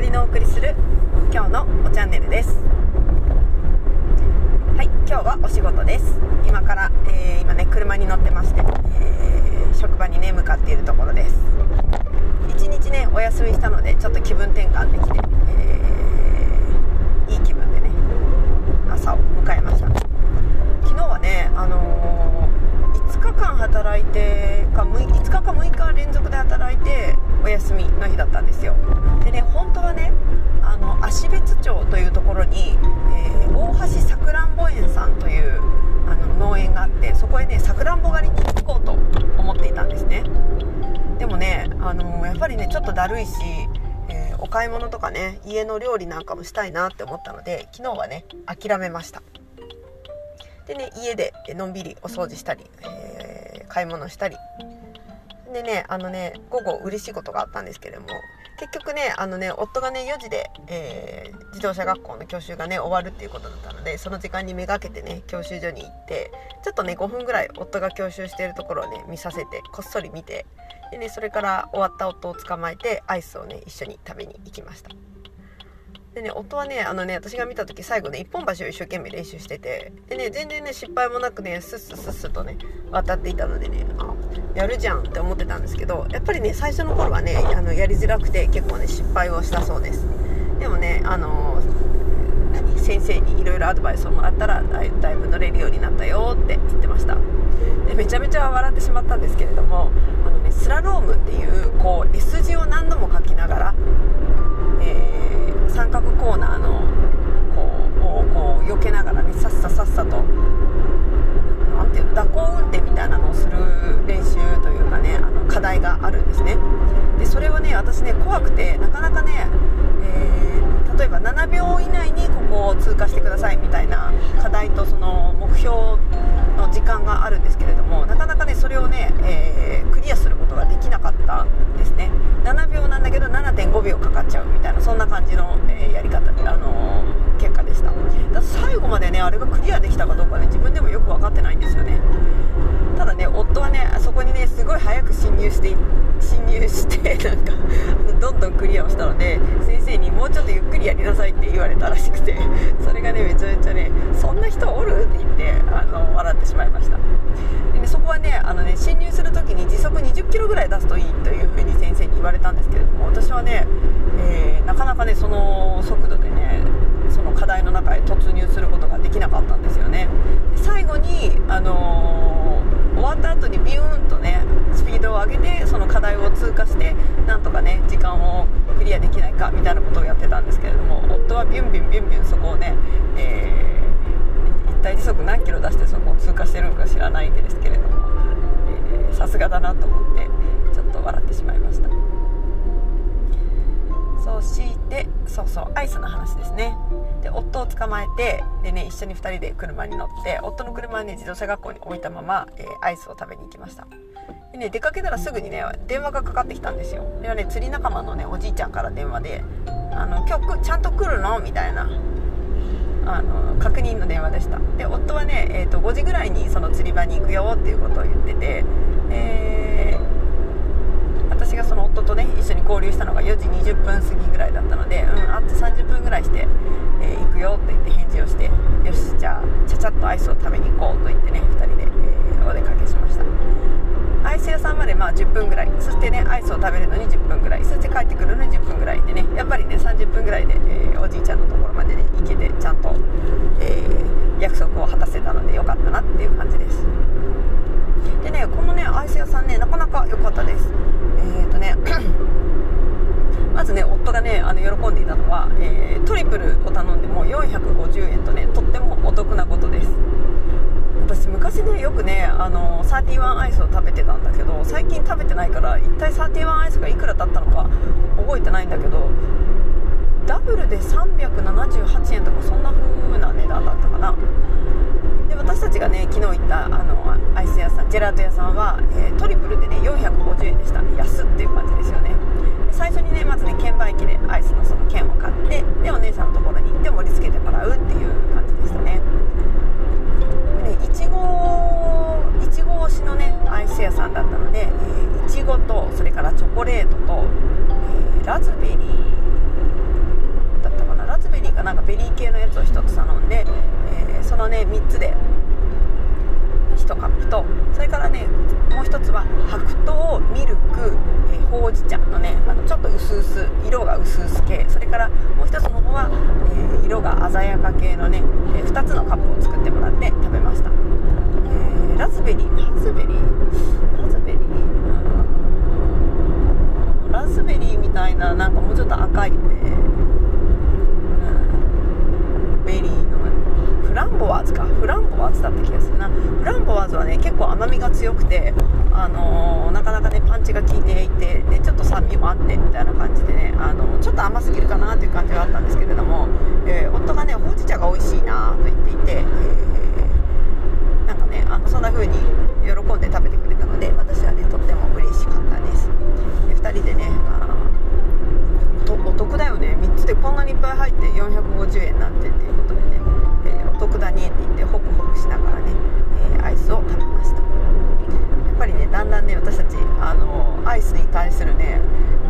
かりのお送りする今日のおチャンネルです。はい今日はお仕事です。今から、えー、今ね車に乗ってまして、えー、職場にね向かっているところです。一日ねお休みしたのでちょっと気分転換できて、えー、買い物とかね家の料理なんかもしたいなって思ったので昨日はね諦めました。でね家でのんびりお掃除したり、え買い物したり。でねあのね午後嬉しいことがあったんですけれども結局ねあのね夫がね4時で、えー、自動車学校の教習がね終わるっていうことだったのでその時間にめがけてね教習所に行ってちょっとね5分ぐらい夫が教習しているところをね見させてこっそり見てでねそれから終わった夫を捕まえてアイスをね一緒に食べに行きました。でね夫はねあのね私が見た時最後ね一本橋を一生懸命練習しててでね全然ね失敗もなくねスッスッスッスとね渡っていたのでねあやるじゃんって思ってたんですけどやっぱりね最初の頃はねあのやりづらくて結構ね失敗をしたそうです。でもねあの何先生にいろいろアドバイスをもらったらだいぶ乗れるようになったよって言ってました。でめちゃめちゃ笑ってしまったんですけれども、スラロームっていうこう S 字を何度も書きながら、えー、三角コーナーのこうこう避けながらねさっささっさと何ていうの蛇行運転みたいなのをする練習というかねあの課題があるんですね。でそれはね私ね怖くてなかなかね、えー、例えば7秒以内にここを通過してくださいみたいな課題とその目標の時間があるんですけれどもなかなかねそれをね、えー、クリアすることができなかったですね7秒なんだけど7.5秒かかっちゃうみたいなそんな感じの、えー、やり方で、あの結果でしただ最後までねあれがクリアできたかどうかね自分でもよく分かってないんですよねただね夫はねそこにねすごい早く侵入して侵入してなんかどんどんクリアをしたので先生にもうちょっとゆっくりやりなさいって言われたらしくてそれがねめちゃめちゃねそんな人おるって言ってあの笑ってしまいました。で、ね、そこはねあのね侵入する時に時速20キロぐらい出すといいという風に先生に言われたんですけれども私はね、えー、なかなかねその速度でねその課題の中へ突入することができなかったんですよね。最後に、あのー、終わった後にビューンとねスピードを上げてその課題を通過してなんとかね時間をクリアできないかみたいなことをやってたんですけれども夫はビュンビュンビュンビュンそこをね、えー、一体時速何キロ出してそこを通過してるのか知らないんですけれどもさすがだなと思ってちょっと笑ってしまいました。そしてそうそうアイスの話ですねで夫を捕まえてでね一緒に2人で車に乗って夫の車はね自動車学校に置いたまま、えー、アイスを食べに行きましたでね出かけたらすぐにね電話がかかってきたんですよではね釣り仲間のねおじいちゃんから電話で「あの今日ちゃんと来るの?」みたいなあの確認の電話でしたで夫はね、えーと、5時ぐらいにその釣り場に行くよっていうことを言ってて、えー、私がその夫とね一緒に交流したのが4時20分過ぎぐらいだったので、うん、あと30分ぐらいして、えー、行くよって言って返事をしてよしじゃあちゃちゃっとアイスを食べに行こうと言ってね2人で、えー、お出かけしました。アイス屋さんまでまあ10分ぐらい。そしてねアイスを食べるのに10分ぐらい。そして帰ってくるのに10分ぐらいでねやっぱりね30分ぐらいで、えー、おじいちゃんのところまでね行けてちゃんと、えー、約束を果たせたのでよかったなっていう感じです。でねこのねアイス屋さんねなかなか良かったです。えっ、ー、とね まずね夫がねあの喜んでいたのは、えー、トリプルを頼んでも450円とねとってもお得なことです。私昔ねよくねあのサーティワンアイスを食べてたんだけど最近食べてないから一体サーティワンアイスがいくらだったのか覚えてないんだけどダブルで378円とかそんな風な値段だったかな。で私たちがね昨日行ったあのアイス屋さんジェラート屋さんは、えー、トリプルでね450円でした。安っていう感じですよね。最初にねまずね券売機でアイスのその券を買ってでお姉さんのところに行って盛り付けてもらうっていう感じでしたね。でいちごいちご推しのねアイス屋さんだったので、えいちごとそれからチョコレートと、えー、ラズベリー。かなんかベリー系のやつを1つ頼んで、えー、そのね3つで1カップとそれからねもう1つは白桃ミルク、えー、ほうじ茶のねあのちょっと薄々色が薄々系それからもう1つの方は、えー、色が鮮やか系のね、え2つのカップを作ってもらって食べました、えラズベリーラズベリーラズベリーラズベリーみたいななんかもうちょっと赤い、えベリーのフランボワーズかフランボワーズだった気がするなフランボワーズはね結構甘みが強くて、あのー、なかなかねパンチが効いていてでちょっと酸味もあってみたいな感じでね、あのー、ちょっと甘すぎるかなという感じがあったんですけれども、えー、夫がねほうじ茶が美味しいなと言っていて、えー、なんかねあのそんな風に喜んで食べてくれたので私はねとっても嬉しかったです。で2人でねあお得だよね。3つでこんなにいっぱい入って450円なんてっていうことでね、んだんね私たちあのアイスに対するね、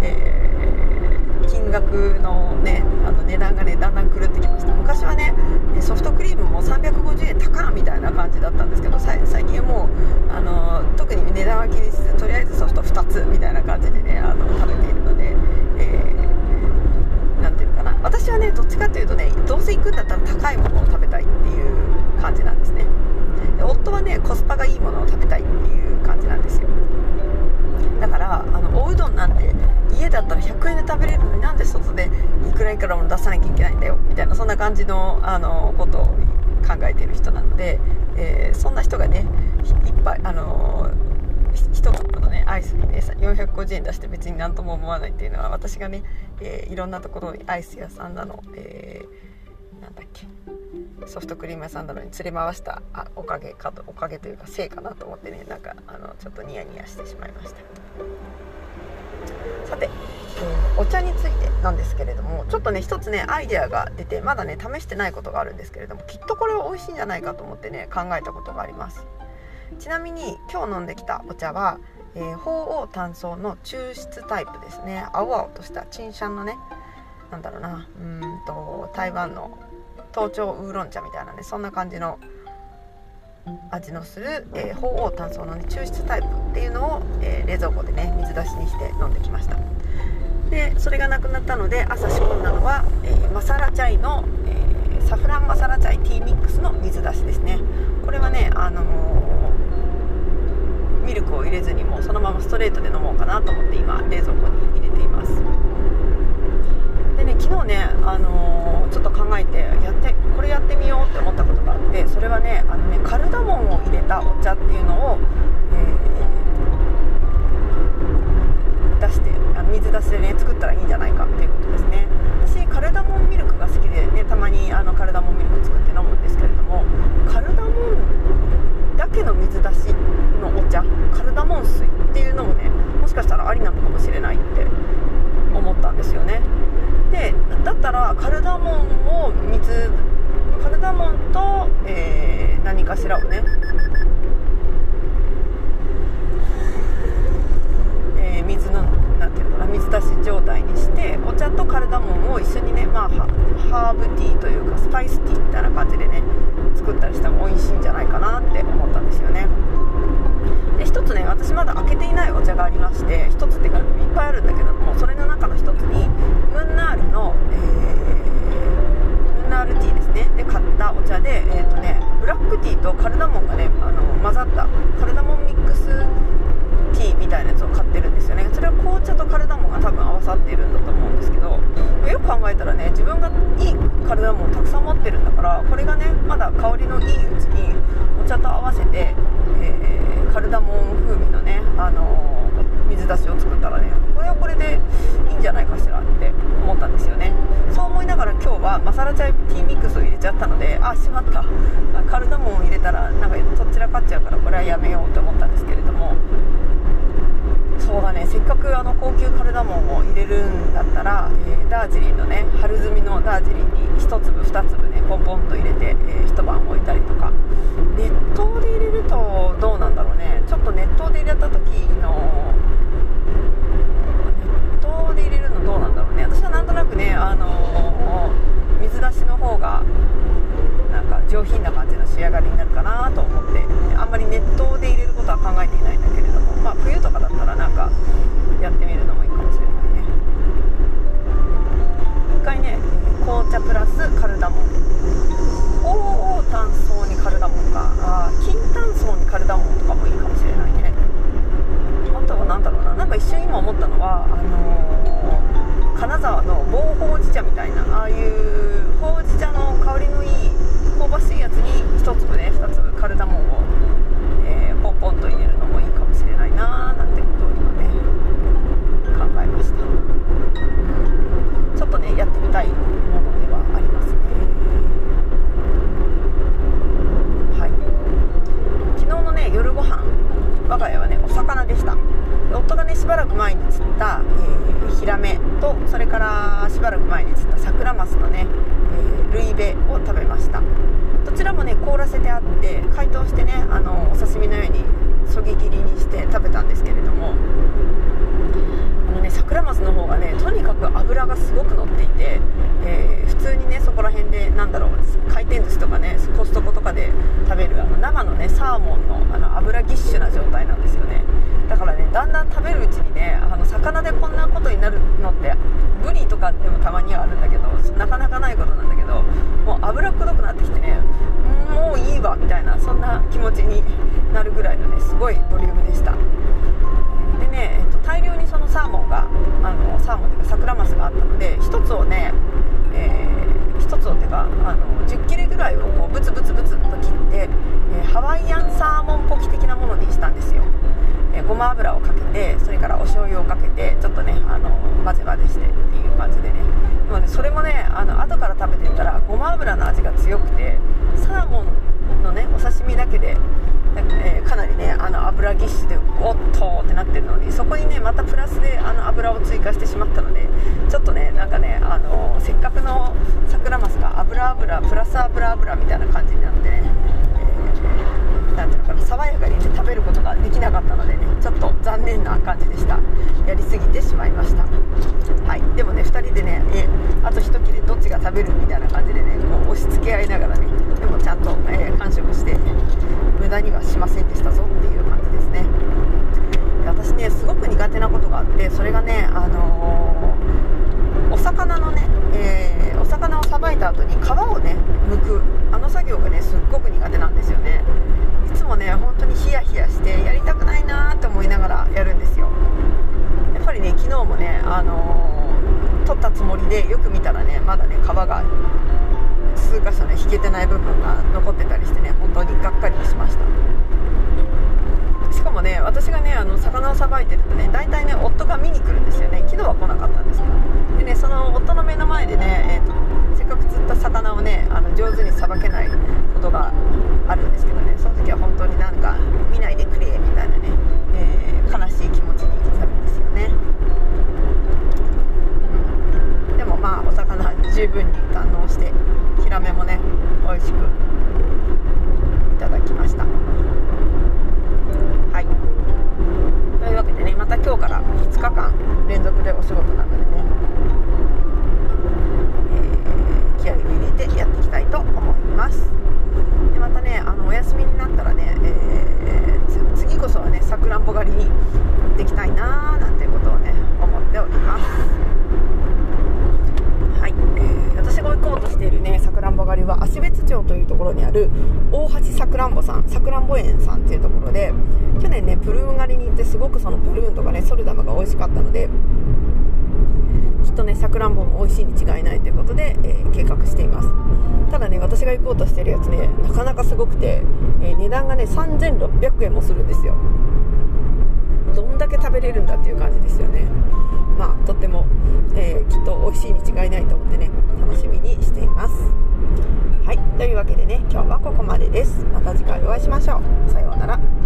えー、金額のねあの値段がねだんだん狂ってきました。昔はねソフトクリームも350円高みたいな感じだったんですけど最近はもうあの特に値段は気にせずとりあえずソフト2つみたいな感じでねあの食べているので、えー何ていうかな。私はねどっちかっていうとねどうせ行くんだったら高いものを食べたいっていう感じなんですね。夫はねコスパがいいものを食べたいっていうですよ。だからあのおうどんなんて家だったら100円で食べれるのになんで外でいくらいくらも出さなきゃいけないんだよみたいなそんな感じのあのことを考えてる人なので、えー、そんな人がねいっぱいあの1カップのねアイスにね450円出して別に何とも思わないっていうのは私がね、えー、いろんなところにアイス屋さんなの、えー、なんだっけ。ソフトクリーム屋さんなのに連れ回したあおかげかとおかげというかせいかなと思ってねなんかあのちょっとニヤニヤしてしまいました。さて、えー、お茶についてなんですけれどもちょっとね一つねアイデアが出てまだね試してないことがあるんですけれどもきっとこれは美味しいんじゃないかと思ってね考えたことがあります。ちなみに今日飲んできたお茶は、えー、鳳凰炭素の抽出タイプですね。青々としたチンシャンのねなんだろうなうんと台湾の東京ウーロン茶みたいなねそんな感じの味のする、えー、鳳凰炭素の、ね、抽出タイプっていうのを、えー、冷蔵庫でね水出しにして飲んできました。でそれがなくなったので朝仕込んだのは、えー、マサラチャイの、えサフランマサラチャイティーミックスの水出しですね。これはねあのミルクを入れずにもうそのままストレートで飲もうかなと思って今冷蔵庫に入れています。昨日ね、あのー、ちょっと考えてやってこれやってみようって思ったことがあってそれはねあのねカルダモンを入れたお茶っていうのを、えー、出してあ水出しでね作ったらいいんじゃないかっていうことですね。私カルダモンミルクが好きでねたまにあのカルダモンミルク作って飲むんですけれどもカルダモンだけの水出しのお茶カルダモン水っていうのもねもしかしたらありなのかもしれないって思ったんですよね。でだったらカルダモンを水カルダモンと、えー、何かしらをね、えー、水のなんていうのかな水出し状態にしてお茶とカルダモンを一緒にね、まあ、ハーブティーというかスパイスティーみたいな感じでね作ったりしても美味しいんじゃないかなって思ったんですよねで1つね。私まだ開けていないお茶がありまして1つっていうかいっぱいあるんだけどもそれの中の1つにムンナールの、えー、ムンナールティーですね。で買ったお茶で、えーとね、ブラックティーとカルダモンがねあの混ざったカルダモンミックスティーみたいなやつを買ってるんですよね。それは紅茶とカルダモンが多分合わさっているんだと思うんですけどよく考えたらね自分がいいカルダモンをたくさん持ってるんだからこれがねまだ香りのいいうちにお茶と合わせて、えー、カルダモン風味のね、あのー、水出しを作ったらねこれはこれでいいんじゃないかしらって思ったんですよねそう思いながら今日はマサラチャイティーミックスを入れちゃったのであしまったカルダモンを入れたらなんかそちらかっちゃうからこれはやめようと思ったんですけれども。そうだね。せっかくあの高級カルダモンを入れるんだったら、えー、ダージリンのね春摘みのダージリンに1粒2粒ねポンポンと入れて、えー、一晩置いたりとか。熱湯で入れるとどうなんだろうね。ちょっと熱湯で入れた時の熱湯で入れるのどうなんだろうね。私はなんとなくねあのー、水出しの方がなんか上品な感じの仕上がりになるかなと思ってあんまり熱湯で入れることは考えていないんだけれども、まあ、冬とかだったらなんかそれからしばらく前に釣ったサクラマスのね、えー、ルイベを食べました。どちらもね凍らせてあって解凍してねあのお刺身のようにそぎ切りにして食べたんですけれどもあのねサクラマスの方がねとにかく脂がすごく乗っていて、えー、普通にねそこら辺でなんだろう回転寿司とかねコストコとかで食べるあの生のねサーモンのあの油ぎっしゅな状態なんですよね。だからねだんだん食べるうちにねあの魚でこんなことになるのってブリとかでもたまにはあるんだけどなかなかないことなんだけどもう脂っこどくなってきてねもういいわみたいなそんな気持ちになるぐらいのねすごいボリュームでした。でね、えっと、大量にそのサーモンがあのサーモンというかサクラマスがあったので1つをね、えー、1つをていうかあの10切れぐらいをこうブツブツブツと切って、えー、ハワイアンサーモンポキ的なものにしたんですよ。えごま油をかけてそれからお醤油をかけてちょっとねあの混ぜ混ぜしてっていう感じでね。でもねそれもねあの後から食べてたらごま油の味が強くてサーモンのねお刺身だけで、えー、かなりねあの油ぎっしでおっとってなってるのにそこにねまたプラスであの油を追加してしまったのでちょっとねなんかねあのせっかくのサクラマスが油油プラス油油みたいな感じになってね、えー、なんていうのかな爽やかにね食べることができなかったので残念な感じでした。やりすぎてしまいました。はい。でもね2人でねえあと1切れどっちが食べるみたいな感じでねもう押し付け合いながらねでもちゃんと、えー、完食して無駄にはしませんでしたぞっていう感じですね。で私ねすごく苦手なことがあってそれがねあのー、お魚のね、えー、お魚をさばいた後に皮をね剥く。あの作業がねすっごく苦手なんですよねいつもね本当にヒヤヒヤしてやりたくないなって思いながらやるんですよやっぱりね昨日もねあのー、取ったつもりでよく見たらねまだね皮が数聞けてない部分が残ってたりしてね本当にがっかりしました。しかもね私がねあの魚をさばいてるとね大体ね夫が見に来るんですよね。昨日は来なかったんですけど。でねその夫の目の前でね、えーと、せっかく釣った魚をねあの上手にさばけないことがあるんですけどねその時は本当になんか見ないでくれみたいなね、えー、悲しい気持ちになるんですよね、うん、でもまあお魚十分に堪能してヒラメもね美味しくいただきましたはいというわけでねまた今日から2日間連続でお仕事なのでね、えー、気合を入れてやっていきたいと思いますでまたねあのお休みになったらね、えー、次こそはねさくらんぼ狩りに行ってきたいなーなんていうことをね思っておりますはい、えー、私が行こうとしているねさくらんぼ狩りは芦別町というところにある大橋さくらんぼさんさくらんぼ園さんっていうところで去年ねプルーン狩りに行ってすごくそのプルーンとかねソルダムが美味しかったのできっとねさくらんぼも美味しいに違いないということで、えー、計画しています。ただね私が行こうとしてるやつねなかなかすごくて、えー、値段がね3600円もするんですよ。どんだけ食べれるんだっていう感じですよね。まあとっても、えー、きっと美味しいに違いないと思ってね楽しみにしています。はいというわけでね今日はここまでです。また次回お会いしましょう。さようなら。